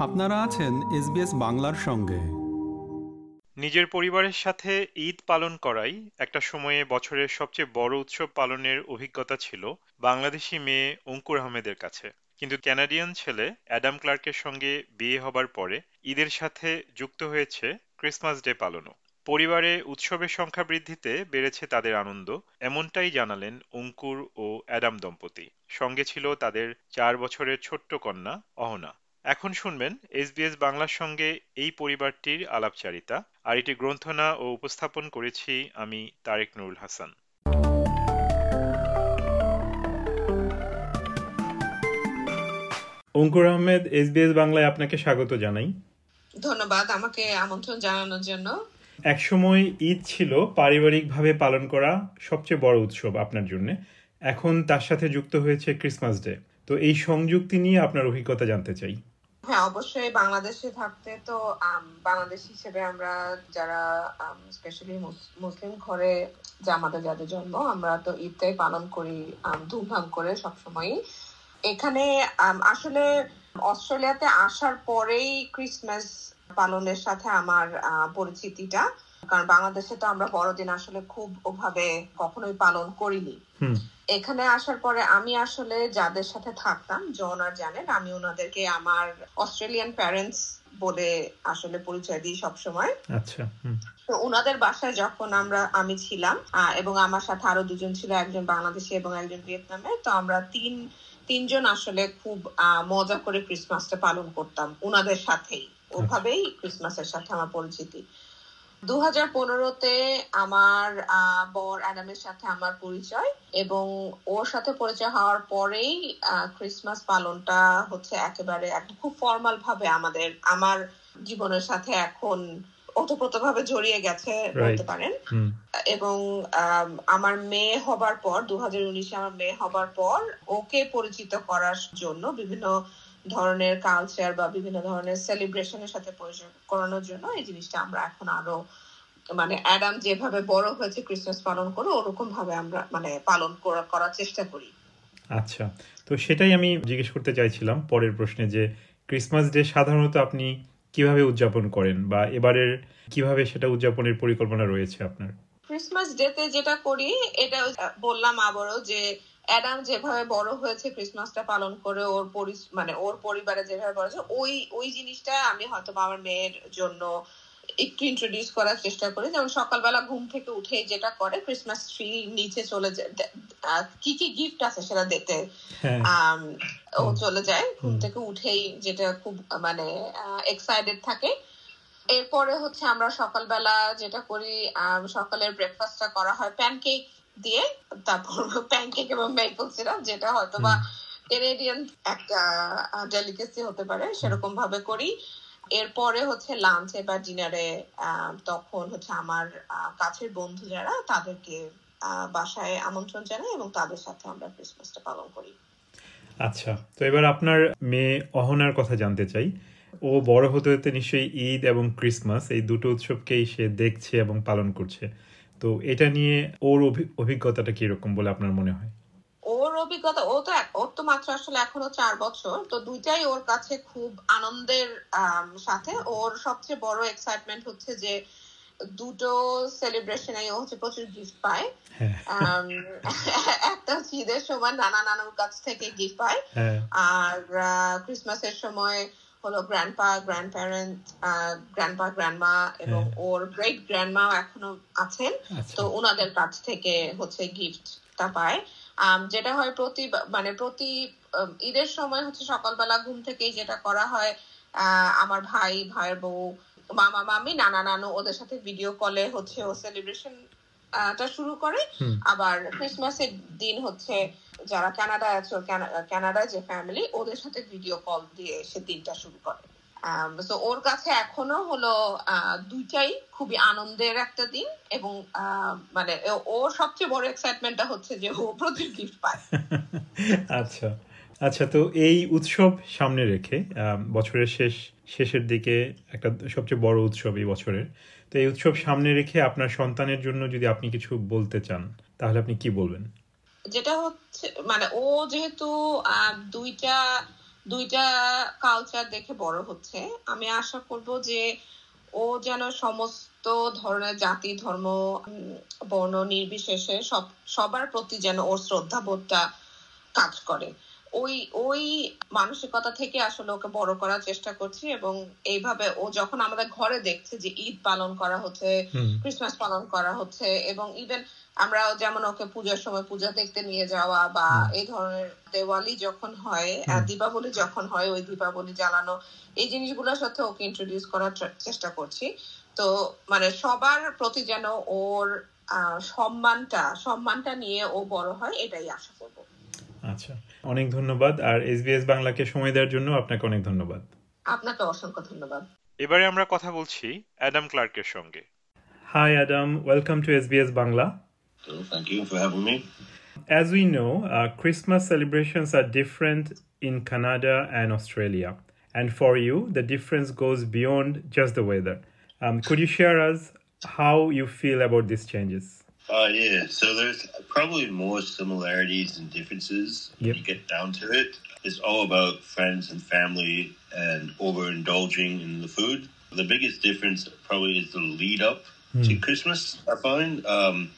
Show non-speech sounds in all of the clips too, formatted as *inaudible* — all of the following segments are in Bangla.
আপনারা আছেন এসবিএস বাংলার সঙ্গে। নিজের পরিবারের সাথে ঈদ পালন করাই একটা সময়ে বছরের সবচেয়ে বড় উৎসব পালনের অভিজ্ঞতা ছিল বাংলাদেশি মেয়ে অঙ্কুর আহমেদের কাছে। কিন্তু ক্যানাডিয়ান ছেলে অ্যাডাম ক্লার্কের সঙ্গে বিয়ে হবার পরে ঈদের সাথে যুক্ত হয়েছে ক্রিসমাস ডে পালনও। পরিবারে উৎসবের সংখ্যা বৃদ্ধিতে বেড়েছে তাদের আনন্দ, এমনটাই জানালেন অঙ্কুর ও অ্যাডাম দম্পতি। সঙ্গে ছিল তাদের চার বছরের ছোট্ট কন্যা অহনা। এখন শুনবেন এসবিএস বাংলার সঙ্গে এই পরিবারটির আলাপচারিতা আর এটি গ্রন্থনা ও উপস্থাপন করেছি আমি তারেক নুরুল হাসান। অঙ্কুর আহমেদ এসবিএস বাংলায় আপনাকে স্বাগত জানাই। ধন্যবাদ আমাকে আমন্ত্রণ জানানোর জন্য। একসময় ঈদ ছিল পারিবারিকভাবে পালন করা সবচেয়ে বড় উৎসব আপনার জন্য। এখন তার সাথে যুক্ত হয়েছে ক্রিসমাস ডে। তো এই সংযুক্তি নিয়ে আপনার অভিজ্ঞতা জানতে চাই। হ্যাঁ অবশ্যই বাংলাদেশে থাকতে তো বাংলাদেশ হিসেবে আমরা যারা স্পেশালি মুসলিম ঘরে যে আমাদের যাদের জন্ম, আমরা তো ঈদটাই পালন করি ধুমধাম করে সবসময়ই। এখানে আসলে অস্ট্রেলিয়াতে আসার পরেই ক্রিসমাস পালনের সাথে আমার পরিচিতিটা কারণ বাংলাদেশে তো আমরা বড়দিন আসলে খুব ওভাবে কখনোই পালন করিনি। এখানে আসার পরে আমি আসলে যাদের সাথে থাকতাম জন আর জানেন আমি ওনাদেরকে আমার অস্ট্রেলিয়ান প্যারেন্টস বলে আসলে পরিচয় দিই সবসময়। আচ্ছা তো ওনাদের বাসায় যখন আমরা আমি ছিলাম এবং আমার সাথে আরও দুজন ছিল একজন বাংলাদেশি এবং একজন ভিয়েতনামে তো আমরা তিন তিনজন আসলে খুব মজা করে ক্রিসমাসটা পালন করতাম ওনাদের সাথেই। ওভাবেই ক্রিসমাসের সাথে আমার পরিচিতি। দু হাজার পনেরোতে আমার বর অ্যাডামের সাথে আমার পরিচয় এবং ওর সাথে পরিচয় হওয়ার পরেই ক্রিসমাস পালনটা হচ্ছে একেবারে খুব ফর্মাল ভাবে আমাদের আমার জীবনের সাথে এখন ওতপ্রোত ভাবে জড়িয়ে গেছে বলতে পারেন। এবং আমার মেয়ে হবার পর দু হাজার উনিশে আমার মেয়ে হবার পর ওকে পরিচিত করার জন্য বিভিন্ন ধরনের কালচার বা বিভিন্ন ধরনের সেলিব্রেশনের সাথে পরিচয় করানোর জন্য এই জিনিসটা আমরা এখন আরও মানে অ্যাডাম যেভাবে বড় হয়েছে ক্রিসমাস পালন করে ওরকম ভাবে আমরা মানে পালন করার চেষ্টা করি। আচ্ছা। তো সেটাই আমি জিজ্ঞেস করতে চাইছিলাম পরের প্রশ্নে যে ক্রিসমাস ডে সাধারণত আপনি কীভাবে উদযাপন করেন বা এবারের কীভাবে সেটা উদযাপনের পরিকল্পনা রয়েছে আপনার? ক্রিসমাস ডেতে যেটা করি এটা বললাম আবারও যে অ্যাডাম যেভাবে বড় হয়েছে ক্রিসমাসটা পালন করে ওর মানে ওর পরিবারে যেভাবে বড় হয়েছে ওই ওই জিনিসটা আমি হয়তো আমার মেয়ের জন্য একটু ইন্ট্রোডিউস করার চেষ্টা করি। যেমন সকালবেলা ঘুম থেকে উঠে যেটা করে ক্রিসমাস ট্রি নিচে চলে যায়। কি কি গিফট আছে সেটা দেখতে হ্যাঁ। ও চলে যায়। ঘুম থেকে উঠেই যেটা খুব মানে এক্সাইটেড থাকে। এরপরে হচ্ছে আমরা সকালবেলা যেটা করি সকালের ব্রেকফাস্টটা করা হয়। প্যানকেক দিয়ে তারপর প্যানকেক এবং মেপল সিরাপ যেটা হয়তো বা কেনেডিয়ান একটা ডেলিকেসি হতে পারে সেরকম ভাবে করি। এরপরে হচ্ছে লাঞ্চে বা ডিনারে তখন হচ্ছে আমার কাছের বন্ধু যারা তাদেরকে বাসায় আমন্ত্রণ জানাই এবং তাদের সাথে আমরা ক্রিসমাসটা পালন করি। আচ্ছা তো এবার আপনার মেয়ে অহনার কথা জানতে চাই। ও বড় হতে হতে নিশ্চয়ই ঈদ এবং ক্রিসমাস এই দুটো উৎসবকেই সে দেখছে এবং পালন করছে। তো এটা নিয়ে ওর অভিজ্ঞতাটা কীরকম বলে আপনার মনে হয় ওর অভিজ্ঞতা ও তো ওর তো মাত্র আসলে এখনও চার বছর তো দুইটাই ওর কাছে খুব আনন্দের সাথে ওর সবচেয়ে বড় এক্সাইটমেন্ট হচ্ছে যে দুটো সেলিব্রেশনে ও হচ্ছে প্রচুর গিফট পায় হ্যাঁ। একটা হচ্ছে ঈদের সময় নানা নানুর কাছ থেকে গিফট পায় হ্যাঁ। আর ক্রিসমাসের সময় হলো grandpa grand parent grandpa grandma এবং ওর গ্রেট গ্র্যান্ডমা এখনও আছেন। আচ্ছা। তো ওনাদের কাছ থেকে হচ্ছে গিফটটা পায়। যেটা হয় প্রতি মানে প্রতি ঈদের সময় হচ্ছে সকালবেলা ঘুম থেকেই যেটা করা হয় আমার ভাই ভাইয়ের বউ মামা মামি নানা নানু ওদের সাথে ভিডিও কলে হচ্ছে ও সেলিব্রেশন টা শুরু করে। আবার ক্রিসমাসের দিন হচ্ছে যারা কানাডায় আছে কানাডায় যে ফ্যামিলি ওদের সাথে ভিডিও কল দিয়ে সে দিনটা শুরু করে। তো ওর কাছে এখনও হলো আহ, দুইটাই খুবই আনন্দের একটা দিন এবং মানে ও- ওর সবচেয়ে বড় এক্সাইটমেন্টটা হচ্ছে যে ও প্রচুর গিফট পায়। *laughs* আচ্ছা। আচ্ছা তো এই উৎসব সামনে রেখে বছরের শেষ, শেষের দিকে একটা সবচেয়ে বড় উৎসব এই বছরের। তো এই উৎসব সামনে রেখে আপনার সন্তানের জন্য যদি আপনি কিছু বলতে চান, তাহলে আপনি কি বলবেন? যেটা হচ্ছে মানে ও যেহেতু দুইটা দুইটা কালচার দেখে বড় হচ্ছে, আমি আশা করব যে ও যেন সমস্ত ধরনের জাতি, ধর্ম বর্ণ নির্বিশেষে সব, সবার প্রতি যেন ওর শ্রদ্ধাবোধটা কাজ করে। ওই ওই মানসিকতা থেকে আসলে ওকে বড় করার চেষ্টা করছি এবং এইভাবে ও যখন আমাদের ঘরে দেখছে যে ঈদ পালন করা হচ্ছে ক্রিসমাস পালন করা হচ্ছে এবং ইভেন আমরা যেমন ওকে পূজার সময় পূজা দেখতে নিয়ে যাওয়া বা এই ধরনের দেওয়ালি যখন হয় দীপাবলি যখন হয় ওই দীপাবলি জ্বালানো এই জিনিসগুলোর সাথে ওকে ইন্ট্রোডিউস করার চেষ্টা করছি। তো মানে সবার প্রতি যেন ওর আহ, সম্মানটা সম্মানটা নিয়ে ও বড় হয় এটাই আশা করব। আচ্ছা। অনেক ধন্যবাদ আর এসবিএস বাংলাকে সময় দেওয়ার জন্য আপনাকে অনেক ধন্যবাদ আপনাকে অসংখ্য ধন্যবাদ এবারে আমরা কথা বলছি অ্যাডাম ক্লার্কের সঙ্গে hi Adam welcome to SBS Bangla So thank you for having me. As we know, uh, Christmas celebrations are different in Canada and Australia. And for you, the difference goes beyond just the weather. Um, could you share us how you feel about these changes? Uh, yeah, so there's probably more similarities and differences when you get down to it. It's all about friends and family and overindulging in the food. The biggest difference probably is the lead up to Christmas, I find. Um,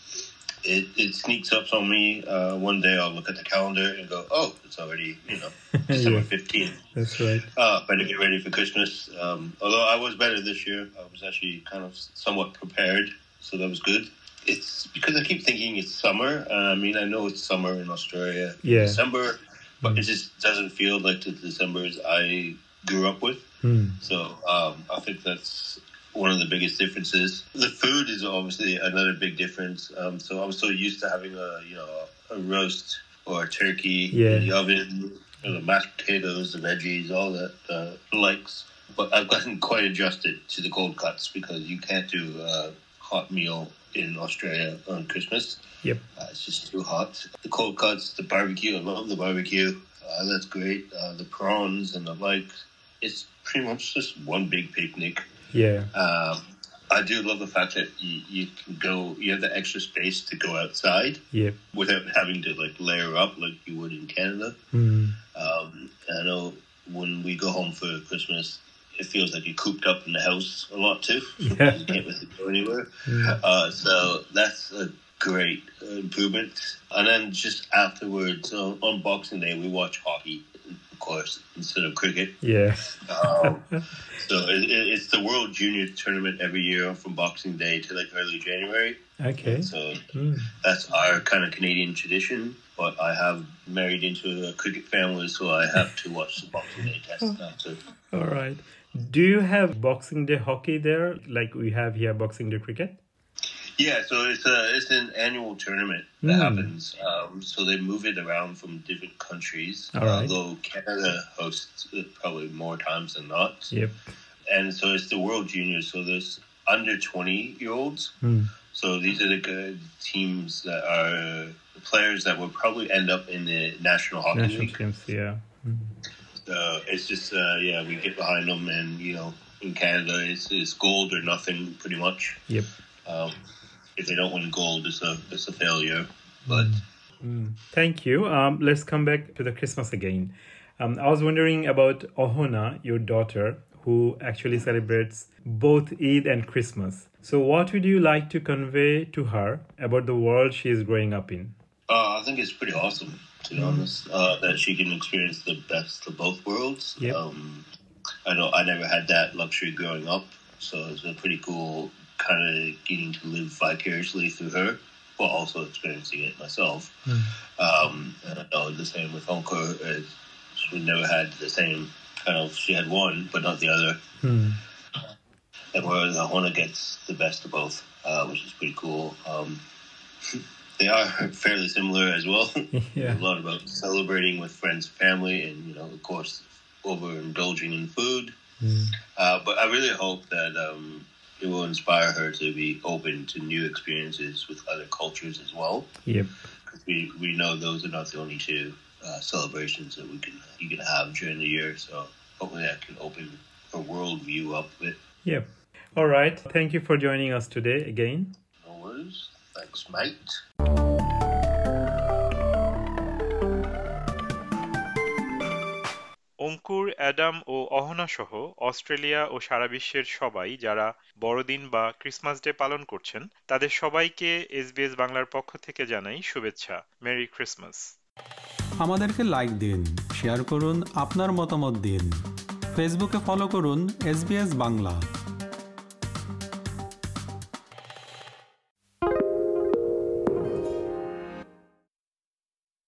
it, it sneaks up on me. Uh, one day I'll look at the calendar and go, oh, it's already, you know, *laughs* December 15th. That's right. Uh, better get ready for Christmas. Um, although I was better this year, I was actually kind of somewhat prepared, so that was good. It's because I keep thinking it's summer. And I mean, I know it's summer in Australia, in Yeah. December, but it just doesn't feel like the Decembers I grew up with. Hmm. So um, I think that's one of the biggest differences. The food is obviously another big difference. Um, so I'm so used to having a you know a roast or a turkey Yeah. in the oven, or the mashed potatoes, the veggies, all that uh, likes. But I've gotten quite adjusted to the cold cuts because you can't do a hot meal in Australia on Christmas. Yep. Uh, it's just too hot. The cold cuts, the barbecue. I love the barbecue. Uh, that's great. Uh, the prawns and the like. It's pretty much just one big picnic. Yeah. Um, I do love the fact that you, you can go. You have the extra space to go outside Yep. without having to like layer up like you would in Canada. Hmm. Um, I know when we go home for Christmas, it feels like you're cooped up in the house a lot too. *laughs* Yeah. You can't really go anywhere. Uh, so that's a great uh, improvement. And then just afterwards, uh, on Boxing Day, we watch hockey, of course, instead of cricket. Yeah. Um, *laughs* so it, it, it's the World Junior Tournament every year from Boxing Day to like early January. Okay. So Hmm. that's our kind of Canadian tradition. But I have married into a cricket family, so I have to watch the Boxing Day test now *laughs* too. All right. Do you have Boxing Day hockey there, like we have here Boxing Day cricket? Yeah, so it's a it's an annual tournament that Hmm. happens. Um, so they move it around from different countries. Right. Although Canada hosts it probably more times than not. Yep. And so it's the World Juniors. So there's under twenty year olds. Hmm. So these are the good teams that are the players that will probably end up in the National Hockey National League. teams, yeah. So it's just uh, yeah, we get behind them, and you know, in Canada, it's, it's gold or nothing, pretty much. Yep. Um, if they don't win gold, it's a it's a failure. But Thank you. Um, let's come back to the Christmas again. Um, I was wondering about Ohona, your daughter, who actually celebrates both Eid and Christmas. So, what would you like to convey to her about the world she is growing up in? uh, I think it's pretty awesome, to be honest, uh, that she can experience the best of both worlds. Yep. Um, I know I never had that luxury growing up, so it's a pretty cool kind of getting to live vicariously through her, while also experiencing it myself. Um, and I know the same with Honka. uh, She never had the same kind of. She had one, but not the other. Hmm. And whereas Honka gets the best of both, uh, which is pretty cool. Um, *laughs* they are fairly similar as well. *laughs* Yeah. a lot about celebrating with friends and family, and you know, of course, overindulging in food. Uh, but I really hope that um, it will inspire her to be open to new experiences with other cultures as well. Yep. we we know those are not the only two uh, celebrations that we can you can have during the year. So hopefully that can open her worldview up a bit. Yep. All right. Thank you for joining us today again. No worries. Thanks, mate. Ankur, Adam ও অহনা সহ অস্ট্রেলিয়া ও সারা বিশ্বের সবাই যারা বড়দিন বা ক্রিসমাস ডে পালন করছেন, তাদের সবাইকে এসবিএস বাংলার পক্ষ থেকে জানাই শুভেচ্ছা। Merry Christmas. আমাদেরকে লাইক দিন, শেয়ার করুন, আপনার মতামত দিন। ফেসবুকে ফলো করুন এস বাংলা।